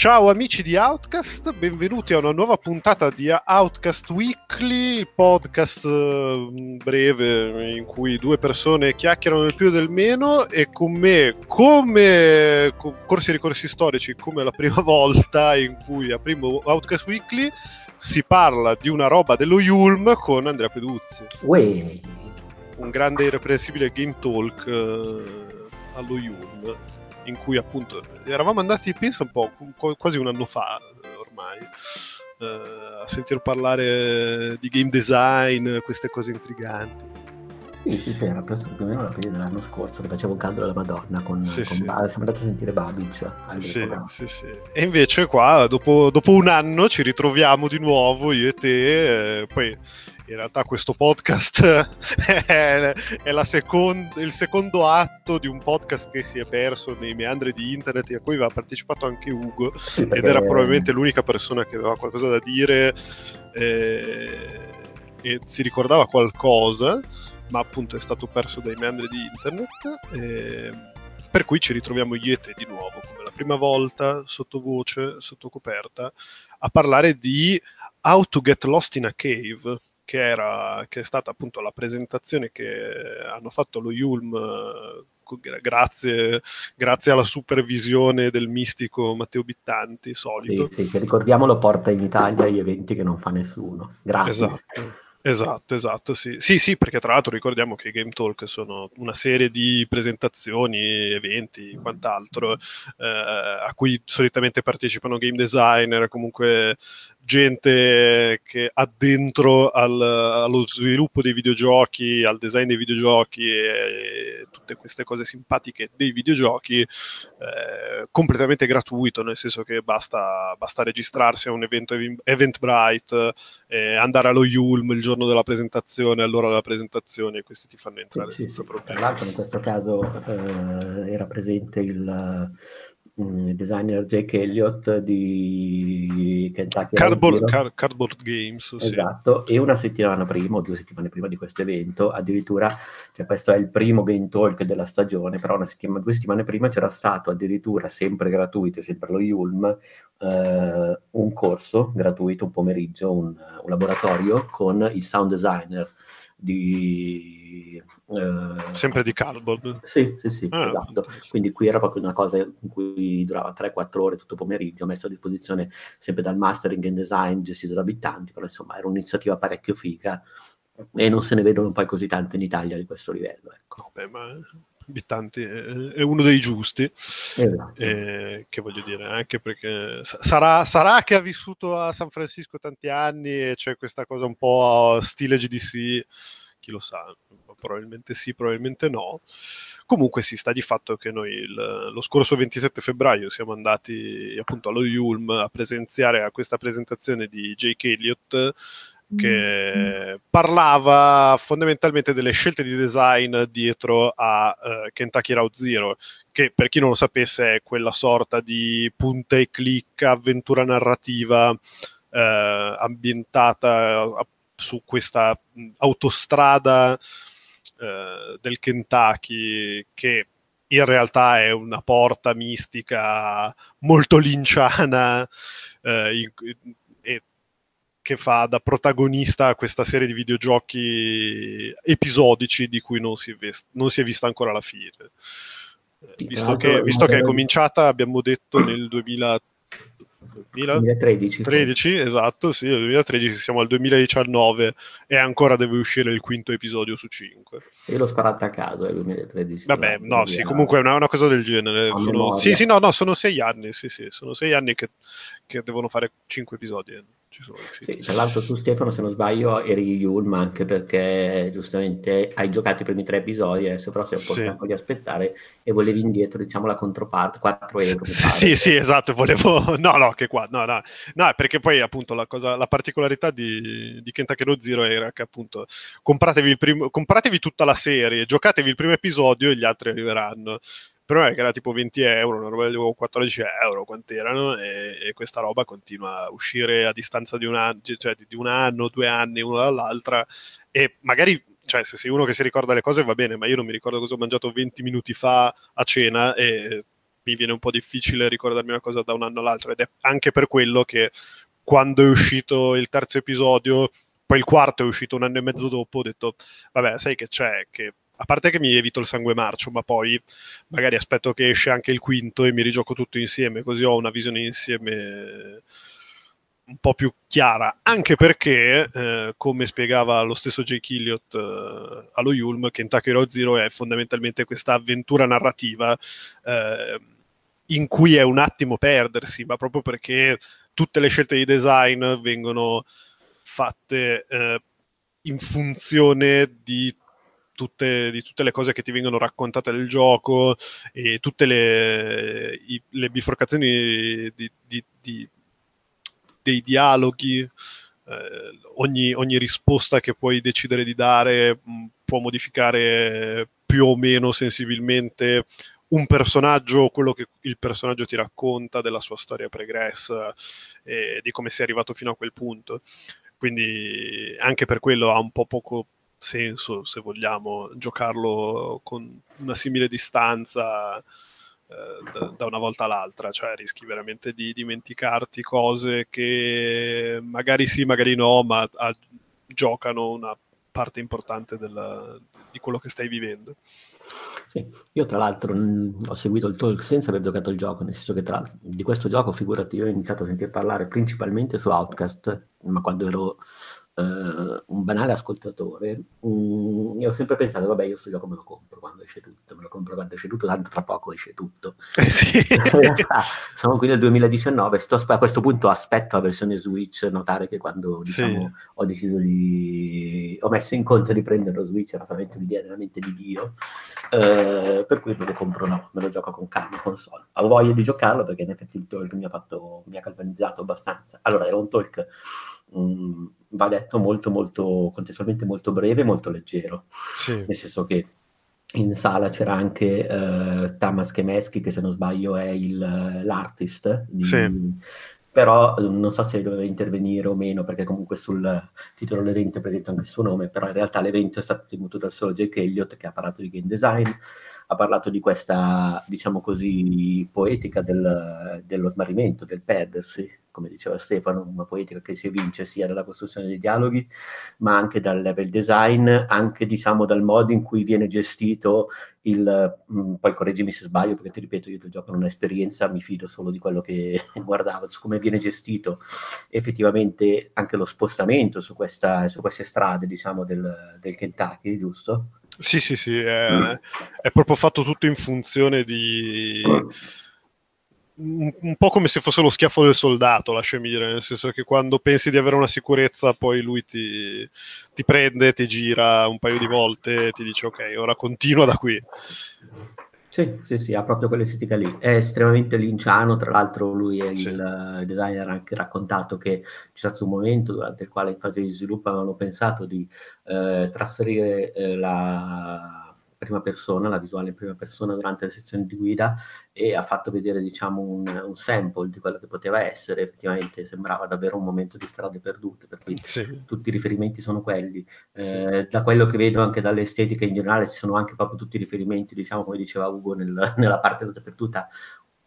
Ciao amici di Outcast, benvenuti a una nuova puntata di Outcast Weekly, il podcast eh, breve in cui due persone chiacchierano del più e del meno e con me, come corsi e ricorsi storici, come la prima volta in cui aprimo Outcast Weekly, si parla di una roba dello Yulm con Andrea Peduzzi, Uè, un grande irreprensibile game talk eh, allo Yulm in cui appunto eravamo andati, penso un po', qu- quasi un anno fa ormai, eh, a sentir parlare di game design, queste cose intriganti. sì, sì, sì, era presso più o meno la fine dell'anno scorso che facevo un caldo della Madonna con, Sì, con sì. Ba- siamo andati a sentire Babic Sì, all'epoca. sì, sì. E invece qua, dopo, dopo un anno, ci ritroviamo di nuovo, io e te, eh, poi in realtà questo podcast è, è la second- il secondo atto di un podcast che si è perso nei meandri di internet e a cui aveva partecipato anche Ugo. Sì, ed era probabilmente l'unica persona che aveva qualcosa da dire eh, e si ricordava qualcosa, ma appunto è stato perso dai meandri di internet. eh, per cui ci ritroviamo io e te di nuovo, come la prima volta, sottovoce, sotto coperta, a parlare di How to Get Lost in a Cave, che, era, che è stata appunto la presentazione che hanno fatto lo Yulm eh, gra- grazie, grazie alla supervisione del mistico Matteo Bittanti, solido. Sì, sì, che ricordiamolo porta in Italia gli eventi che non fa nessuno. Grazie. Esatto. Esatto, esatto, sì. Sì, sì, perché tra l'altro ricordiamo che i Game Talk sono una serie di presentazioni, eventi, quant'altro, eh, a cui solitamente partecipano game designer, comunque gente che ha dentro al- allo sviluppo dei videogiochi, al design dei videogiochi e tutte queste cose simpatiche dei videogiochi eh, completamente gratuito, nel senso che basta, basta registrarsi a un evento Event- Eventbrite, eh, andare allo Yulm il giorno della presentazione, all'ora della presentazione, e questi ti fanno entrare Sì, senza sì. problemi. Tra l'altro in questo caso eh, era presente il, il designer Jake Elliott di Kentucky Cardboard, car- cardboard Games, sì. Esatto, e una settimana prima o due settimane prima di questo evento, addirittura, cioè questo è il primo game talk della stagione, però una settimana, due settimane prima c'era stato addirittura, sempre gratuito, sempre allo Yulm, eh, un corso gratuito, un pomeriggio, un, un laboratorio con il sound designer di... eh, Sempre di Cardboard. Sì, sì, sì, Ah, esatto. Quindi qui era proprio una cosa in cui durava 3-4 ore tutto pomeriggio, messo a disposizione sempre dal mastering and design gestito da abitanti, però insomma era un'iniziativa parecchio figa e non se ne vedono poi così tante in Italia di questo livello. Ecco. Vabbè, ma Bittanti è, è uno dei giusti. Esatto. Eh, che voglio dire, anche perché sa- sarà, sarà che ha vissuto a San Francisco tanti anni e c'è questa cosa un po' stile GDC, chi lo sa, probabilmente sì, probabilmente no. Comunque si sta di fatto che noi il- lo scorso 27 febbraio siamo andati appunto allo Yulm a presenziare a questa presentazione di Jake Elliott che parlava fondamentalmente delle scelte di design dietro a eh, Kentucky Route Zero, che per chi non lo sapesse è quella sorta di punta e clicca avventura narrativa eh, ambientata eh, su questa autostrada eh, del Kentucky che in realtà è una porta mistica molto linciana in- che fa da protagonista a questa serie di videogiochi episodici di cui non si, è ves- non si è vista ancora la fine. Eh, Visto che, visto che è cominciata, abbiamo detto nel 2000 2000? 2013. 13, esatto, sì, nel 2013 siamo al 2019 e ancora deve uscire il quinto episodio su 5. Io l'ho sparata a caso, è il 2013. Vabbè, no, sì, comunque è una, una cosa del genere. Sono- sì, sì, no, no, sono sei anni, sì, sì, sono sei anni che, che devono fare cinque episodi ci sono riusciti. Sì, tra l'altro tu Stefano, se non sbaglio, eri Yulm anche perché giustamente hai giocato i primi tre episodi, adesso però sei un po' Sì. stanco di aspettare e volevi indietro, diciamo, la controparte, 4 euro. Sì, sì, sì, esatto, volevo... No, no, che qua, no, no, no, perché poi appunto la, cosa, la particolarità di, di Kentucky Road Zero era che appunto compratevi, il primo, compratevi tutta la serie, giocatevi il primo episodio e gli altri arriveranno. Però è che era tipo 20 euro, una roba di 14 euro, quant'erano, e, e questa roba continua a uscire a distanza di un anno, cioè di, un anno, due anni, una dall'altra, e magari cioè se sei uno che si ricorda le cose va bene, ma io non mi ricordo cosa ho mangiato 20 minuti fa a cena e mi viene un po' difficile ricordarmi una cosa da un anno all'altro ed è anche per quello che quando è uscito il terzo episodio, poi il quarto è uscito un anno e mezzo dopo, ho detto vabbè, sai che c'è, che a parte che mi evito il sangue marcio, ma poi magari aspetto che esce anche il quinto e mi rigioco tutto insieme, così ho una visione insieme un po' più chiara, anche perché, eh, come spiegava lo stesso Jake Elliott eh, allo Yulm, Kentucky Road Zero è fondamentalmente questa avventura narrativa eh, in cui è un attimo perdersi, ma proprio perché tutte le scelte di design vengono fatte eh, in funzione di tutte, di tutte, le cose che ti vengono raccontate nel gioco e tutte le, i, le biforcazioni di, di, di, dei dialoghi, eh, ogni, ogni, risposta che puoi decidere di dare mh, può modificare più o meno sensibilmente un personaggio, quello che il personaggio ti racconta della sua storia pregressa e di come sei arrivato fino a quel punto. Quindi anche per quello ha un po' poco senso, se vogliamo, giocarlo con una simile distanza eh, da, una volta all'altra, cioè rischi veramente di dimenticarti cose che magari sì, magari no, ma a, giocano una parte importante della, di quello che stai vivendo. Sì. Io tra l'altro mh, ho seguito il talk senza aver giocato il gioco, nel senso che tra, di questo gioco, figurati, ho iniziato a sentire parlare principalmente su Outcast, ma quando ero uh, un banale ascoltatore, um, io ho sempre pensato, vabbè, io sto gioco me lo compro quando esce tutto, me lo compro quando esce tutto, tanto tra poco esce tutto. Eh sì. siamo qui nel 2019, sto, a questo punto aspetto la versione Switch, notare che quando diciamo, sì. ho deciso di... ho messo in conto di prendere lo Switch, era solamente un'idea veramente di Dio, uh, per cui me lo compro no, me lo gioco con calma, console. Ho voglia di giocarlo perché in effetti il talk mi ha, fatto, mi ha galvanizzato abbastanza. Allora, era un talk mm, va detto molto, molto, contestualmente molto breve, molto leggero. Sì. Nel senso che in sala c'era anche uh, Tamas Kemeschi, che se non sbaglio è il, l'artist, di, sì. però non so se doveva intervenire o meno, perché comunque sul titolo dell'evento è presente anche il suo nome, però in realtà l'evento è stato tenuto dal solo Jake Elliott, che ha parlato di game design, ha parlato di questa, diciamo così, poetica del, dello smarrimento, del perdersi, come diceva Stefano, una poetica che si evince sia dalla costruzione dei dialoghi, ma anche dal level design, anche diciamo dal modo in cui viene gestito il, mh, mm, poi correggimi se sbaglio, perché ti ripeto, io del gioco non ho esperienza, mi fido solo di quello che guardavo, su come viene gestito effettivamente anche lo spostamento su, questa, su queste strade, diciamo, del, del Kentucky, giusto? Sì, sì, sì, è, mm. è, proprio fatto tutto in funzione di... Un, un, po' come se fosse lo schiaffo del soldato, lasciami dire, nel senso che quando pensi di avere una sicurezza, poi lui ti, ti prende, ti gira un paio di volte e ti dice ok, ora continua da qui. Sì, sì, sì, ha proprio quell'estetica lì. È estremamente linciano, tra l'altro lui è sì. il, designer ha anche raccontato che c'è stato un momento durante il quale in fase di sviluppo avevano pensato di eh, trasferire eh, la prima persona, la visuale in prima persona durante le sezioni di guida e ha fatto vedere diciamo un, un, sample di quello che poteva essere, effettivamente sembrava davvero un momento di strade perdute, per cui sì. tutti i riferimenti sono quelli. Eh, sì. Da quello che vedo anche dall'estetica in generale ci sono anche proprio tutti i riferimenti, diciamo come diceva Ugo nel, nella parte dappertutto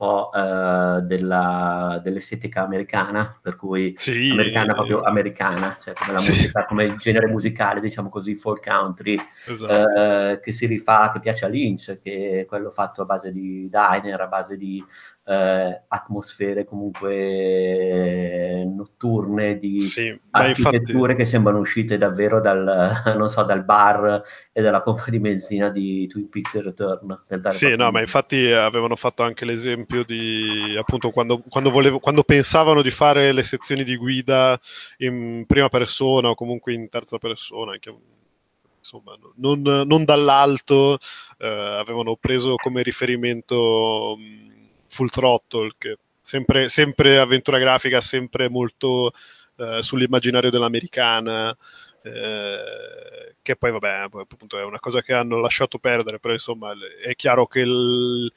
po' eh, della, dell'estetica americana, per cui sì, americana proprio americana, cioè come la sì. musica, come il genere musicale, diciamo così, folk country, esatto. eh, che si rifà, che piace a Lynch, che è quello fatto a base di diner, a base di eh, atmosfere comunque notturne, di sì, architetture infatti... che sembrano uscite davvero dal, non so, dal bar e dalla pompa di benzina di Twin Peaks Return. Sì, no, ma infatti avevano fatto anche l'esempio di appunto quando, quando, volevo, quando pensavano di fare le sezioni di guida in prima persona o comunque in terza persona, che insomma, non, non dall'alto, eh, avevano preso come riferimento mh, Full Throttle, che sempre, sempre avventura grafica, sempre molto eh, sull'immaginario dell'americana, eh, che poi vabbè appunto è una cosa che hanno lasciato perdere, però insomma è chiaro che il,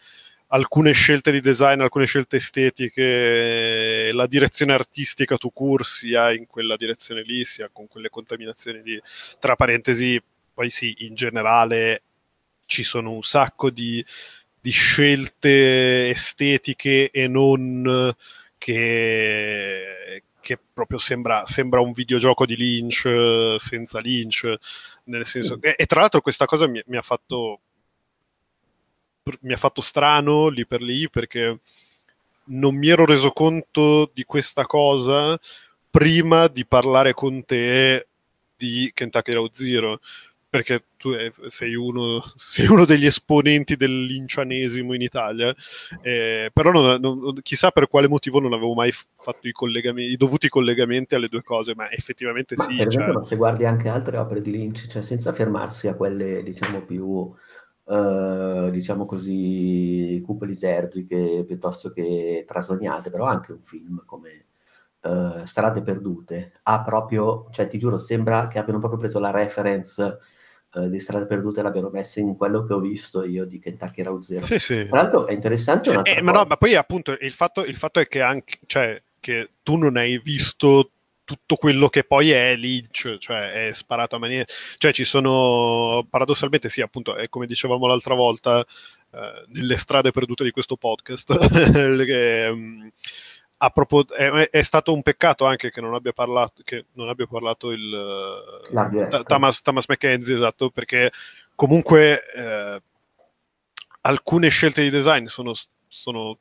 alcune scelte di design, alcune scelte estetiche, la direzione artistica tu court sia in quella direzione lì, sia con quelle contaminazioni lì, tra parentesi, poi sì, in generale ci sono un sacco di, di scelte estetiche e non che, che proprio sembra, sembra, un videogioco di Lynch senza Lynch, nel senso che, e tra l'altro questa cosa mi, mi ha fatto mi ha fatto strano lì per lì perché non mi ero reso conto di questa cosa prima di parlare con te di Kentucky Road Zero perché tu sei uno, sei uno degli esponenti del lincianesimo in Italia, eh, però non, non, chissà per quale motivo non avevo mai fatto i, i dovuti collegamenti alle due cose, ma effettivamente ma sì. Per esempio, cioè... se guardi anche altre opere di Lynch, cioè senza fermarsi a quelle diciamo più Uh, diciamo così, cupe lisergiche piuttosto che trasognate, però anche un film come uh, Strade Perdute ha proprio, cioè ti giuro, sembra che abbiano proprio preso la reference uh, di Strade Perdute l'abbiano messa in quello che ho visto io di Kentucky Route Zero. Sì, sì. Tra l'altro è interessante eh, ma no, ma poi appunto il fatto, il fatto è che anche, cioè, che tu non hai visto tutto quello che poi è Lynch, cioè è sparato a maniera... Cioè ci sono, paradossalmente sì, appunto, è come dicevamo l'altra volta, eh, nelle strade perdute di questo podcast, che, um, propos- è, è, stato un peccato anche che non abbia parlato, che non abbia parlato il uh, Thomas, Thomas McKenzie, esatto, perché comunque eh, alcune scelte di design sono, sono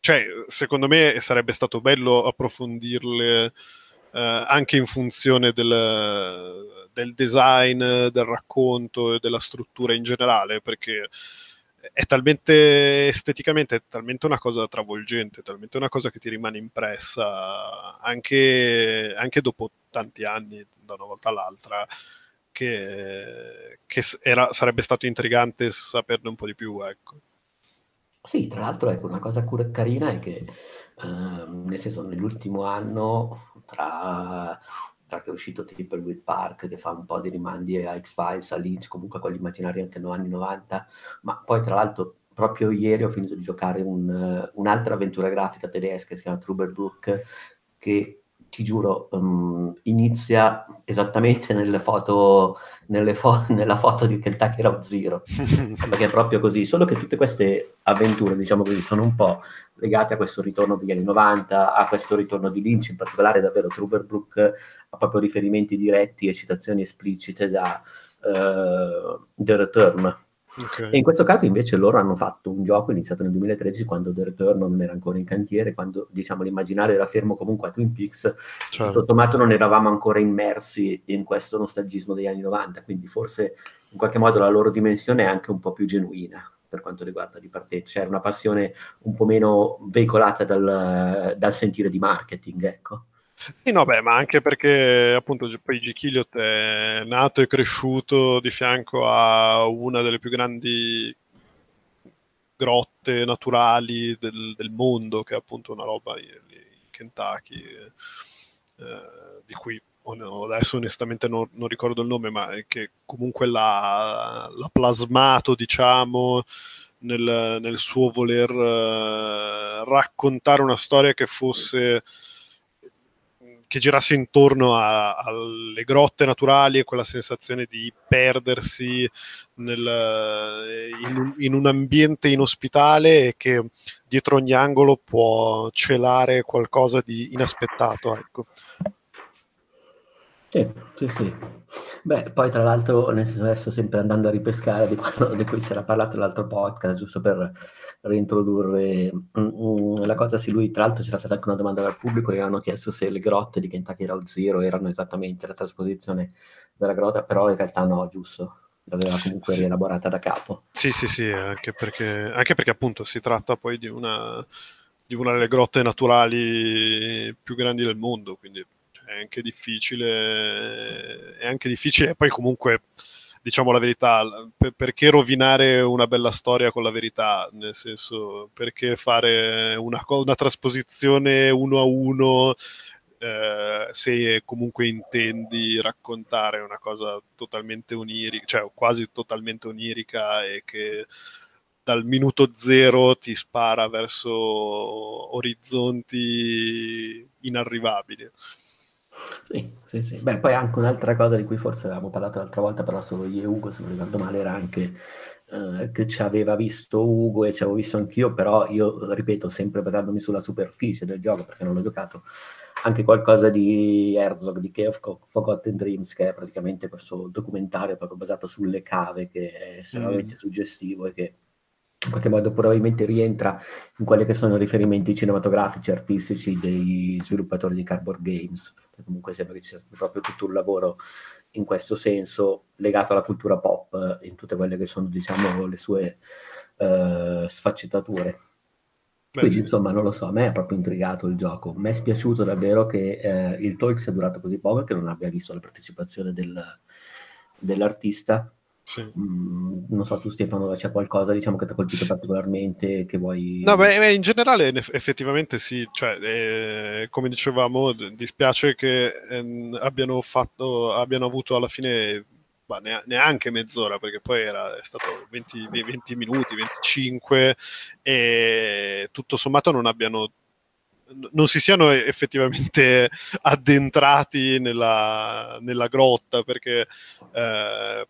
cioè, secondo me sarebbe stato bello approfondirle eh, anche in funzione del, del, design, del racconto e della struttura in generale, perché è talmente esteticamente è talmente una cosa travolgente, talmente una cosa che ti rimane impressa anche, anche dopo tanti anni, da una volta all'altra, che, che era, sarebbe stato intrigante saperne un po' di più. Ecco. Sì, tra l'altro ecco, una cosa cur- carina è che, ehm, nel senso, nell'ultimo anno, tra, tra che è uscito Tipperwood Park, che fa un po' di rimandi a X-Files, a Lynch, comunque gli immaginari anche negli anni 90, ma poi tra l'altro proprio ieri ho finito di giocare un, un'altra avventura grafica tedesca che si chiama Truberbrook, che ti giuro, um, inizia esattamente nelle foto, nelle fo- nella foto di Kentucky Route Zero, perché è proprio così, solo che tutte queste avventure, diciamo così, sono un po' legate a questo ritorno degli anni 90, a questo ritorno di Lynch, in particolare davvero Truberbrook ha proprio riferimenti diretti e citazioni esplicite da uh, The Return, Okay. E in questo caso invece loro hanno fatto un gioco iniziato nel 2013 quando The Return non era ancora in cantiere, quando diciamo l'immaginario era fermo comunque a Twin Peaks, certo. tutto sommato non eravamo ancora immersi in questo nostalgismo degli anni 90, quindi forse in qualche modo la loro dimensione è anche un po' più genuina per quanto riguarda di partenza, cioè una passione un po' meno veicolata dal, dal sentire di marketing, ecco. Sì, no, beh, ma anche perché appunto poi G. Killiot è nato e cresciuto di fianco a una delle più grandi grotte naturali del, del mondo, che è appunto una roba in, Kentucky, eh, di cui adesso onestamente non, non, ricordo il nome, ma che comunque l'ha, l'ha plasmato, diciamo, nel, nel suo voler uh, raccontare una storia che fosse che girasse intorno a, alle grotte naturali e quella sensazione di perdersi nel, in, in, un, ambiente inospitale e che dietro ogni angolo può celare qualcosa di inaspettato. Ecco. Sì, sì, sì. Beh, poi tra l'altro, nel senso adesso sempre andando a ripescare di quello di cui si era parlato nell'altro podcast, giusto per reintrodurre mm, la cosa, sì, lui tra l'altro c'era stata anche una domanda dal pubblico, gli avevano chiesto se le grotte di Kentucky Route Zero erano esattamente la trasposizione della grotta, però in realtà no, giusto, l'aveva comunque sì. rielaborata da capo. Sì, sì, sì, anche perché, anche perché appunto si tratta poi di una, di una delle grotte naturali più grandi del mondo, quindi è anche difficile, è anche difficile, e poi comunque diciamo la verità, per, perché rovinare una bella storia con la verità? Nel senso, perché fare una, una trasposizione uno a uno eh, se comunque intendi raccontare una cosa totalmente onirica, cioè quasi totalmente onirica e che dal minuto zero ti spara verso orizzonti inarrivabili. Sì, sì, sì. Beh, poi anche un'altra cosa di cui forse avevamo parlato l'altra volta, però solo io e Ugo, se non ricordo male, era anche eh, che ci aveva visto Ugo e ci avevo visto anch'io, però io, ripeto, sempre basandomi sulla superficie del gioco, perché non l'ho giocato, anche qualcosa di Herzog, di Chaos of Forgotten Dreams, che è praticamente questo documentario proprio basato sulle cave, che è estremamente mm. suggestivo e che in qualche modo probabilmente rientra in quelli che sono i riferimenti cinematografici, artistici dei sviluppatori di Cardboard Games. Comunque sembra che ci sia stato proprio tutto un lavoro in questo senso legato alla cultura pop in tutte quelle che sono diciamo le sue uh, sfaccettature. Beh, Quindi sì. insomma non lo so, a me è proprio intrigato il gioco. Mi è spiaciuto davvero che eh, il talk sia durato così poco e che non abbia visto la partecipazione del, dell'artista sì. Mm, non so tu Stefano, c'è qualcosa diciamo, che ti ha colpito particolarmente che vuoi... No, beh, in generale effettivamente sì, cioè, eh, come dicevamo, dispiace che eh, abbiano, fatto, abbiano avuto alla fine bah, neanche mezz'ora, perché poi era, è stato 20, 20 minuti, 25, e tutto sommato non abbiano non si siano effettivamente addentrati nella, nella grotta perché eh,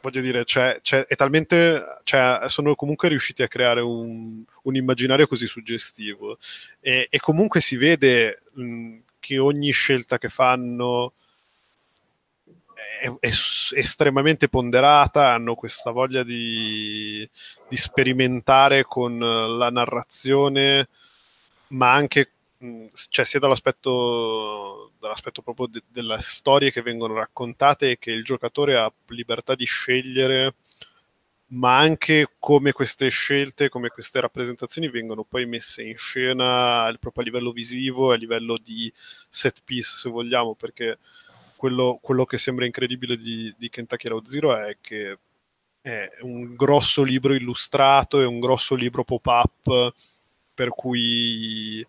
voglio dire, cioè, cioè, è talmente, cioè, sono comunque riusciti a creare un, un immaginario così suggestivo. E, e comunque si vede mh, che ogni scelta che fanno è, è, estremamente ponderata, hanno questa voglia di, di sperimentare con la narrazione, ma anche cioè sia dall'aspetto, dall'aspetto proprio de- delle storie che vengono raccontate e che il giocatore ha libertà di scegliere, ma anche come queste scelte, come queste rappresentazioni vengono poi messe in scena proprio a livello visivo, a livello di set piece, se vogliamo, perché quello, quello che sembra incredibile di, di Kentucky Road Zero è che è un grosso libro illustrato, è un grosso libro pop-up, per cui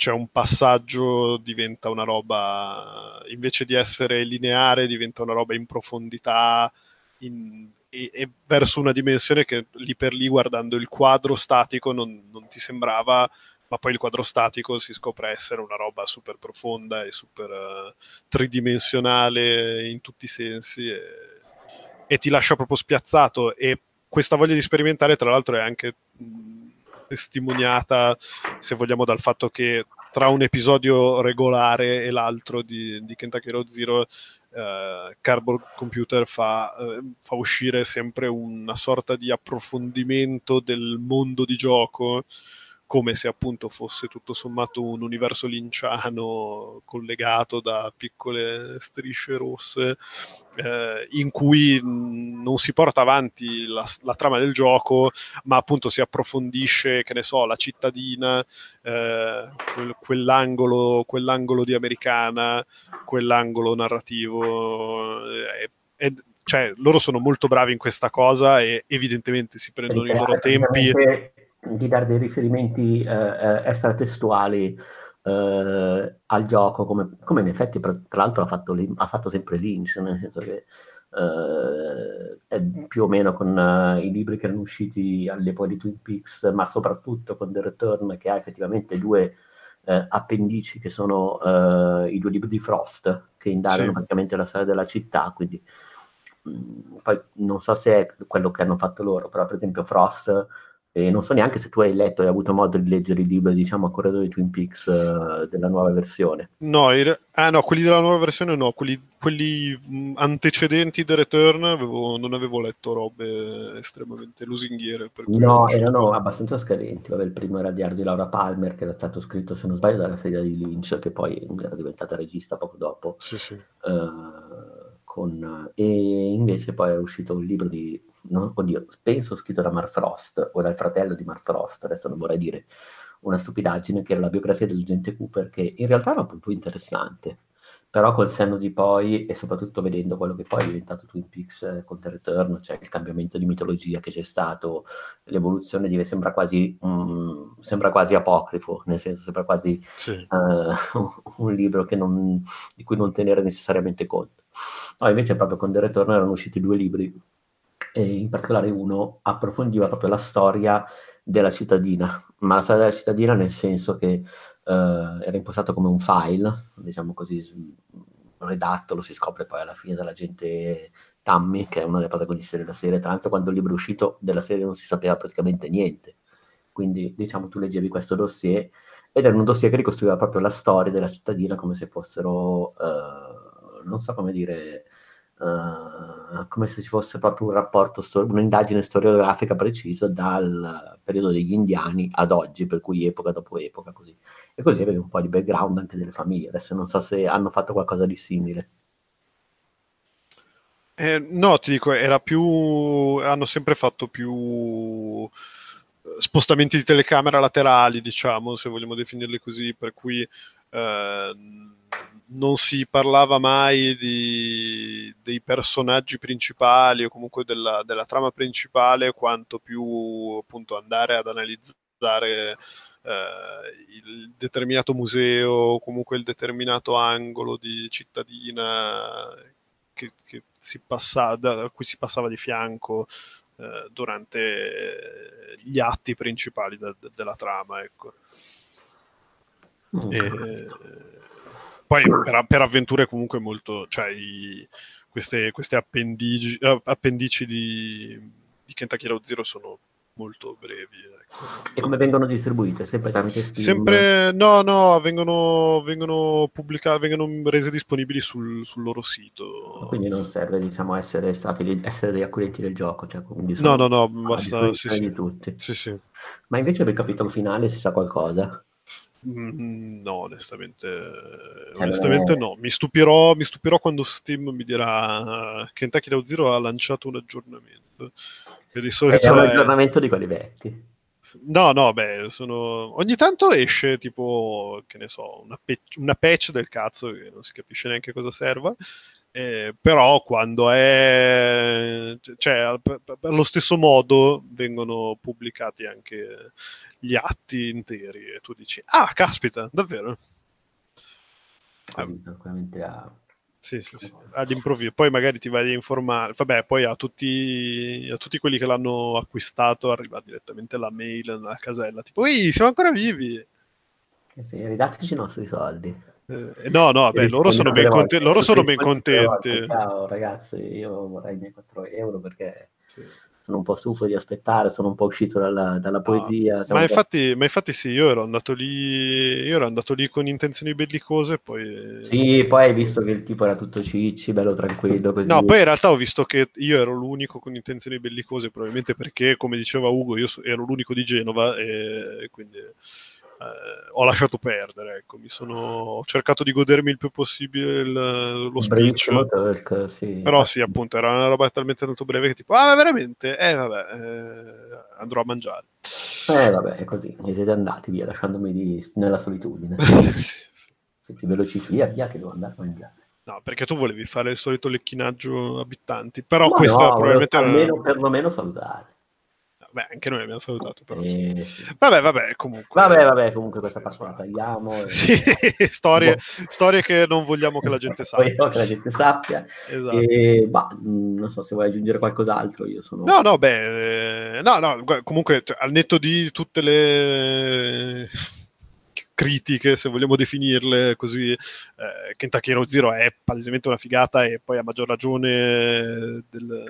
c'è un passaggio, diventa una roba, invece di essere lineare, diventa una roba in profondità in, e, e, verso una dimensione che lì per lì, guardando il quadro statico, non, non, ti sembrava, ma poi il quadro statico si scopre essere una roba super profonda e super uh, tridimensionale in tutti i sensi e, e, ti lascia proprio spiazzato. E questa voglia di sperimentare, tra l'altro, è anche. Mh, testimoniata, se vogliamo, dal fatto che tra un episodio regolare e l'altro di, di Kentucky Road Zero, eh, Cardboard Computer fa, eh, fa, uscire sempre una sorta di approfondimento del mondo di gioco come se appunto fosse tutto sommato un universo linciano collegato da piccole strisce rosse eh, in cui non si porta avanti la, la, trama del gioco ma appunto si approfondisce che ne so la cittadina eh, quel, quell'angolo, quell'angolo di americana quell'angolo narrativo eh, e, cioè, loro sono molto bravi in questa cosa e evidentemente si prendono i loro tempi di dare dei riferimenti eh, eh, extratestuali eh, al gioco, come, come, in effetti tra l'altro ha fatto, ha fatto, sempre Lynch, nel senso che eh, più o meno con uh, i libri che erano usciti all'epoca di Twin Peaks, ma soprattutto con The Return, che ha effettivamente due eh, appendici che sono i due libri di Frost, che indagano sì. praticamente la storia della città, quindi mh, mm, poi non so se è quello che hanno fatto loro, però per esempio Frost e non so neanche se tu hai letto e hai avuto modo di leggere i libri, diciamo, a corredo di Twin Peaks uh, della nuova versione. No, re- ah, no, quelli della nuova versione no, quelli, quelli mh, antecedenti The Return avevo, non avevo letto robe estremamente lusinghiere. no, erano abbastanza scadenti. Vabbè, il primo era Diario di Laura Palmer, che era stato scritto, se non sbaglio, dalla figlia di Lynch, che poi era diventata regista poco dopo. Sì, sì. Uh, con, e invece poi è uscito un libro di no? oddio, penso scritto da Mark Frost o dal fratello di Mark Frost, adesso non vorrei dire una stupidaggine, che era la biografia dell'agente Cooper, che in realtà era un po' interessante, però col senno di poi e soprattutto vedendo quello che poi è diventato Twin Peaks eh, con The Return, cioè il cambiamento di mitologia che c'è stato, l'evoluzione di, sembra, quasi, um, sembra quasi apocrifo, nel senso sembra quasi Sì. uh, un libro non, di cui non tenere necessariamente conto. No, invece proprio con The Return erano usciti due libri e in particolare uno approfondiva proprio la storia della cittadina, ma la storia della cittadina nel senso che uh, era impostato come un file, diciamo così, redatto, lo si scopre poi alla fine dall'agente Tammy, che è una delle protagoniste della serie, tra l'altro quando il libro è uscito della serie non si sapeva praticamente niente, quindi diciamo tu leggevi questo dossier ed era un dossier che ricostruiva proprio la storia della cittadina come se fossero, uh, non so come dire, uh, come se ci fosse proprio un rapporto, stor- un'indagine storiografica precisa dal periodo degli indiani ad oggi, per cui epoca dopo epoca, così. E così avevi un po' di background anche delle famiglie. Adesso non so se hanno fatto qualcosa di simile. Eh, no, ti dico, era più. hanno sempre fatto più spostamenti di telecamera laterali, diciamo, se vogliamo definirli così, per cui eh, non si parlava mai di, dei personaggi principali o comunque della, della, trama principale, quanto più appunto andare ad analizzare eh, il determinato museo o comunque il determinato angolo di cittadina che, che si passava, a cui si passava di fianco eh, durante gli atti principali de, de, della trama. Ecco. Mm. E, poi per, per, avventure comunque molto, cioè i, queste, queste appendici, appendici di, di Kentucky Road Zero sono molto brevi. Ecco. E come vengono distribuite? Sempre tramite Steam? Sempre, no, no, vengono, vengono pubblicate, vengono rese disponibili sul, sul, loro sito. Quindi non serve, diciamo, essere stati essere dei acquirenti del gioco. Cioè, no, no, no, basta sì, sì. di tutti. Sì, sì. Ma invece per il capitolo finale si sa qualcosa? Mm, no, onestamente, cioè, onestamente no. Mi stupirò, mi stupirò quando Steam mi dirà uh, Kentucky Road Zero ha lanciato un aggiornamento. Che di solito è un aggiornamento è... di quelli vecchi. No, no, beh, sono... ogni tanto esce tipo, che ne so, una, pe- una patch del cazzo che non si capisce neanche cosa serva, eh, però quando è... cioè, allo stesso modo vengono pubblicati anche gli atti interi e tu dici, ah, caspita, davvero? Sicuramente ha sì, sì, sì, all'improvviso. Poi magari ti vai a informare. Vabbè, poi a tutti, a tutti quelli che l'hanno acquistato arriva direttamente la mail nella casella, tipo, ehi, siamo ancora vivi! Eh sì, ridateci i nostri soldi. Eh, no, no, beh, loro sono ben, conte- loro sono ben contenti. Ciao ragazzi, io vorrei i miei 4 euro perché... Sì sono un po' stufo di aspettare, sono un po' uscito dalla, dalla poesia. No, ma, infatti, ma, infatti, sì, io ero andato lì, io ero andato lì con intenzioni bellicose, poi... Sì, poi hai visto che il tipo era tutto cicci, bello tranquillo. Così. No, poi in realtà ho visto che io ero l'unico con intenzioni bellicose, probabilmente perché, come diceva Ugo, io ero l'unico di Genova e quindi eh, ho lasciato perdere. Ecco. Mi sono, ho cercato di godermi il più possibile il, lo. Talk, sì. Però sì, appunto, era una roba talmente tanto breve che tipo, ah, ma veramente? Eh, vabbè, eh, andrò a mangiare. Eh, vabbè, è così. E siete andati via, lasciandomi di, nella solitudine. sì, sì. Siete veloci via, che devo andare a mangiare. No, perché tu volevi fare il solito lecchinaggio abitanti, però ma questo no, probabilmente... Almeno, una... perlomeno salutare. Beh, anche noi abbiamo salutato, però. Eh, vabbè, vabbè, comunque. Vabbè, vabbè, comunque questa parte la tagliamo. Sì, e... storie, boh. storie, che non vogliamo che la gente sappia. che la gente sappia. Esatto. E, bah, non so se vuoi aggiungere qualcos'altro, io sono... No, no, beh, eh, no, no, comunque, cioè, al netto di tutte le critiche, se vogliamo definirle così, eh, Kentucky Road Zero è palesemente una figata e poi a maggior ragione del,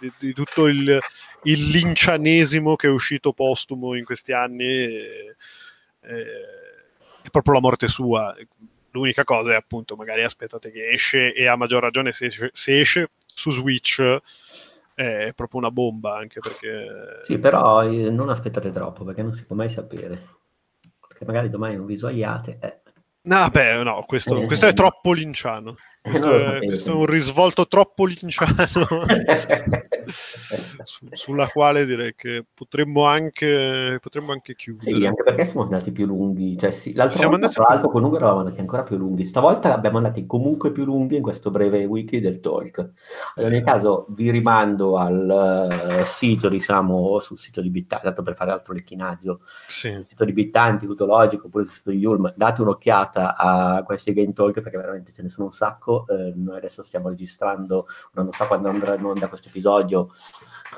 di, di, tutto il, il, lincianesimo che è uscito postumo in questi anni è, è proprio la morte sua. L'unica cosa è appunto, magari aspettate che esce e a maggior ragione se esce, se esce su Switch è proprio una bomba anche perché... Sì, però eh, non aspettate troppo perché non si può mai sapere perché magari domani non visualiate. Eh. No, beh, no, questo, eh, questo è troppo linciano. Questo, è, sapevo. questo è un risvolto troppo linciano su- sulla quale direi che potremmo anche, potremmo anche chiudere. Sì, anche perché siamo andati più lunghi. Cioè, sì, l'altra Siamo volta, tra l'altro, con Ugo eravamo andati ancora più lunghi. Stavolta abbiamo andati comunque più lunghi in questo breve wiki del talk. In ogni Eh, caso, vi rimando al eh, sito, diciamo, sul sito di Bittanti, tanto per fare altro lecchinaggio, Sì, sul sito di Bittanti, Ludologico, oppure sul sito di Yulm. Date un'occhiata a questi game talk perché veramente ce ne sono un sacco. Eh, noi adesso stiamo registrando, non so quando andrà in onda questo episodio.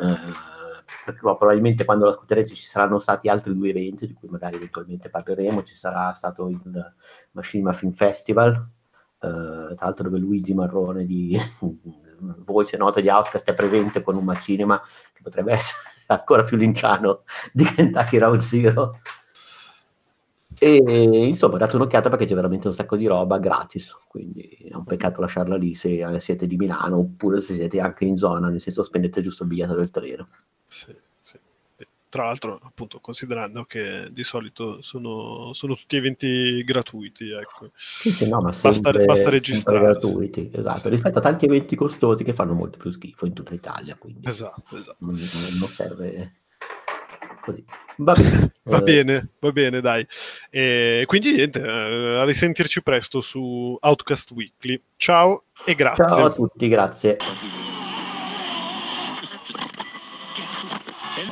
eh, perché probabilmente quando lo ascolterete ci saranno stati altri due eventi di cui magari eventualmente parleremo. Ci sarà stato il Machinima Film Festival, eh, tra l'altro dove Luigi Marrone di voce nota di Outcast è presente con un Machinima che potrebbe essere ancora più linciano di Kentucky Round Zero. E insomma, date un'occhiata perché c'è veramente un sacco di roba gratis, quindi è un peccato lasciarla lì se eh, siete di Milano oppure se siete anche in zona, nel senso spendete giusto il biglietto del treno. sì, sì. Tra l'altro, appunto, considerando che di solito sono, sono tutti eventi gratuiti, ecco. Sì, sì, no, ma Basta- sempre, basta sempre registrarsi. gratuiti, esatto, Sì. rispetto a tanti eventi costosi che fanno molto più schifo in tutta Italia, quindi Esatto, esatto. non, non serve così. Va bene. Va Eh, bene, va bene, dai. E quindi niente, eh, a risentirci presto su Outcast Weekly. Ciao e grazie. Ciao a tutti, grazie.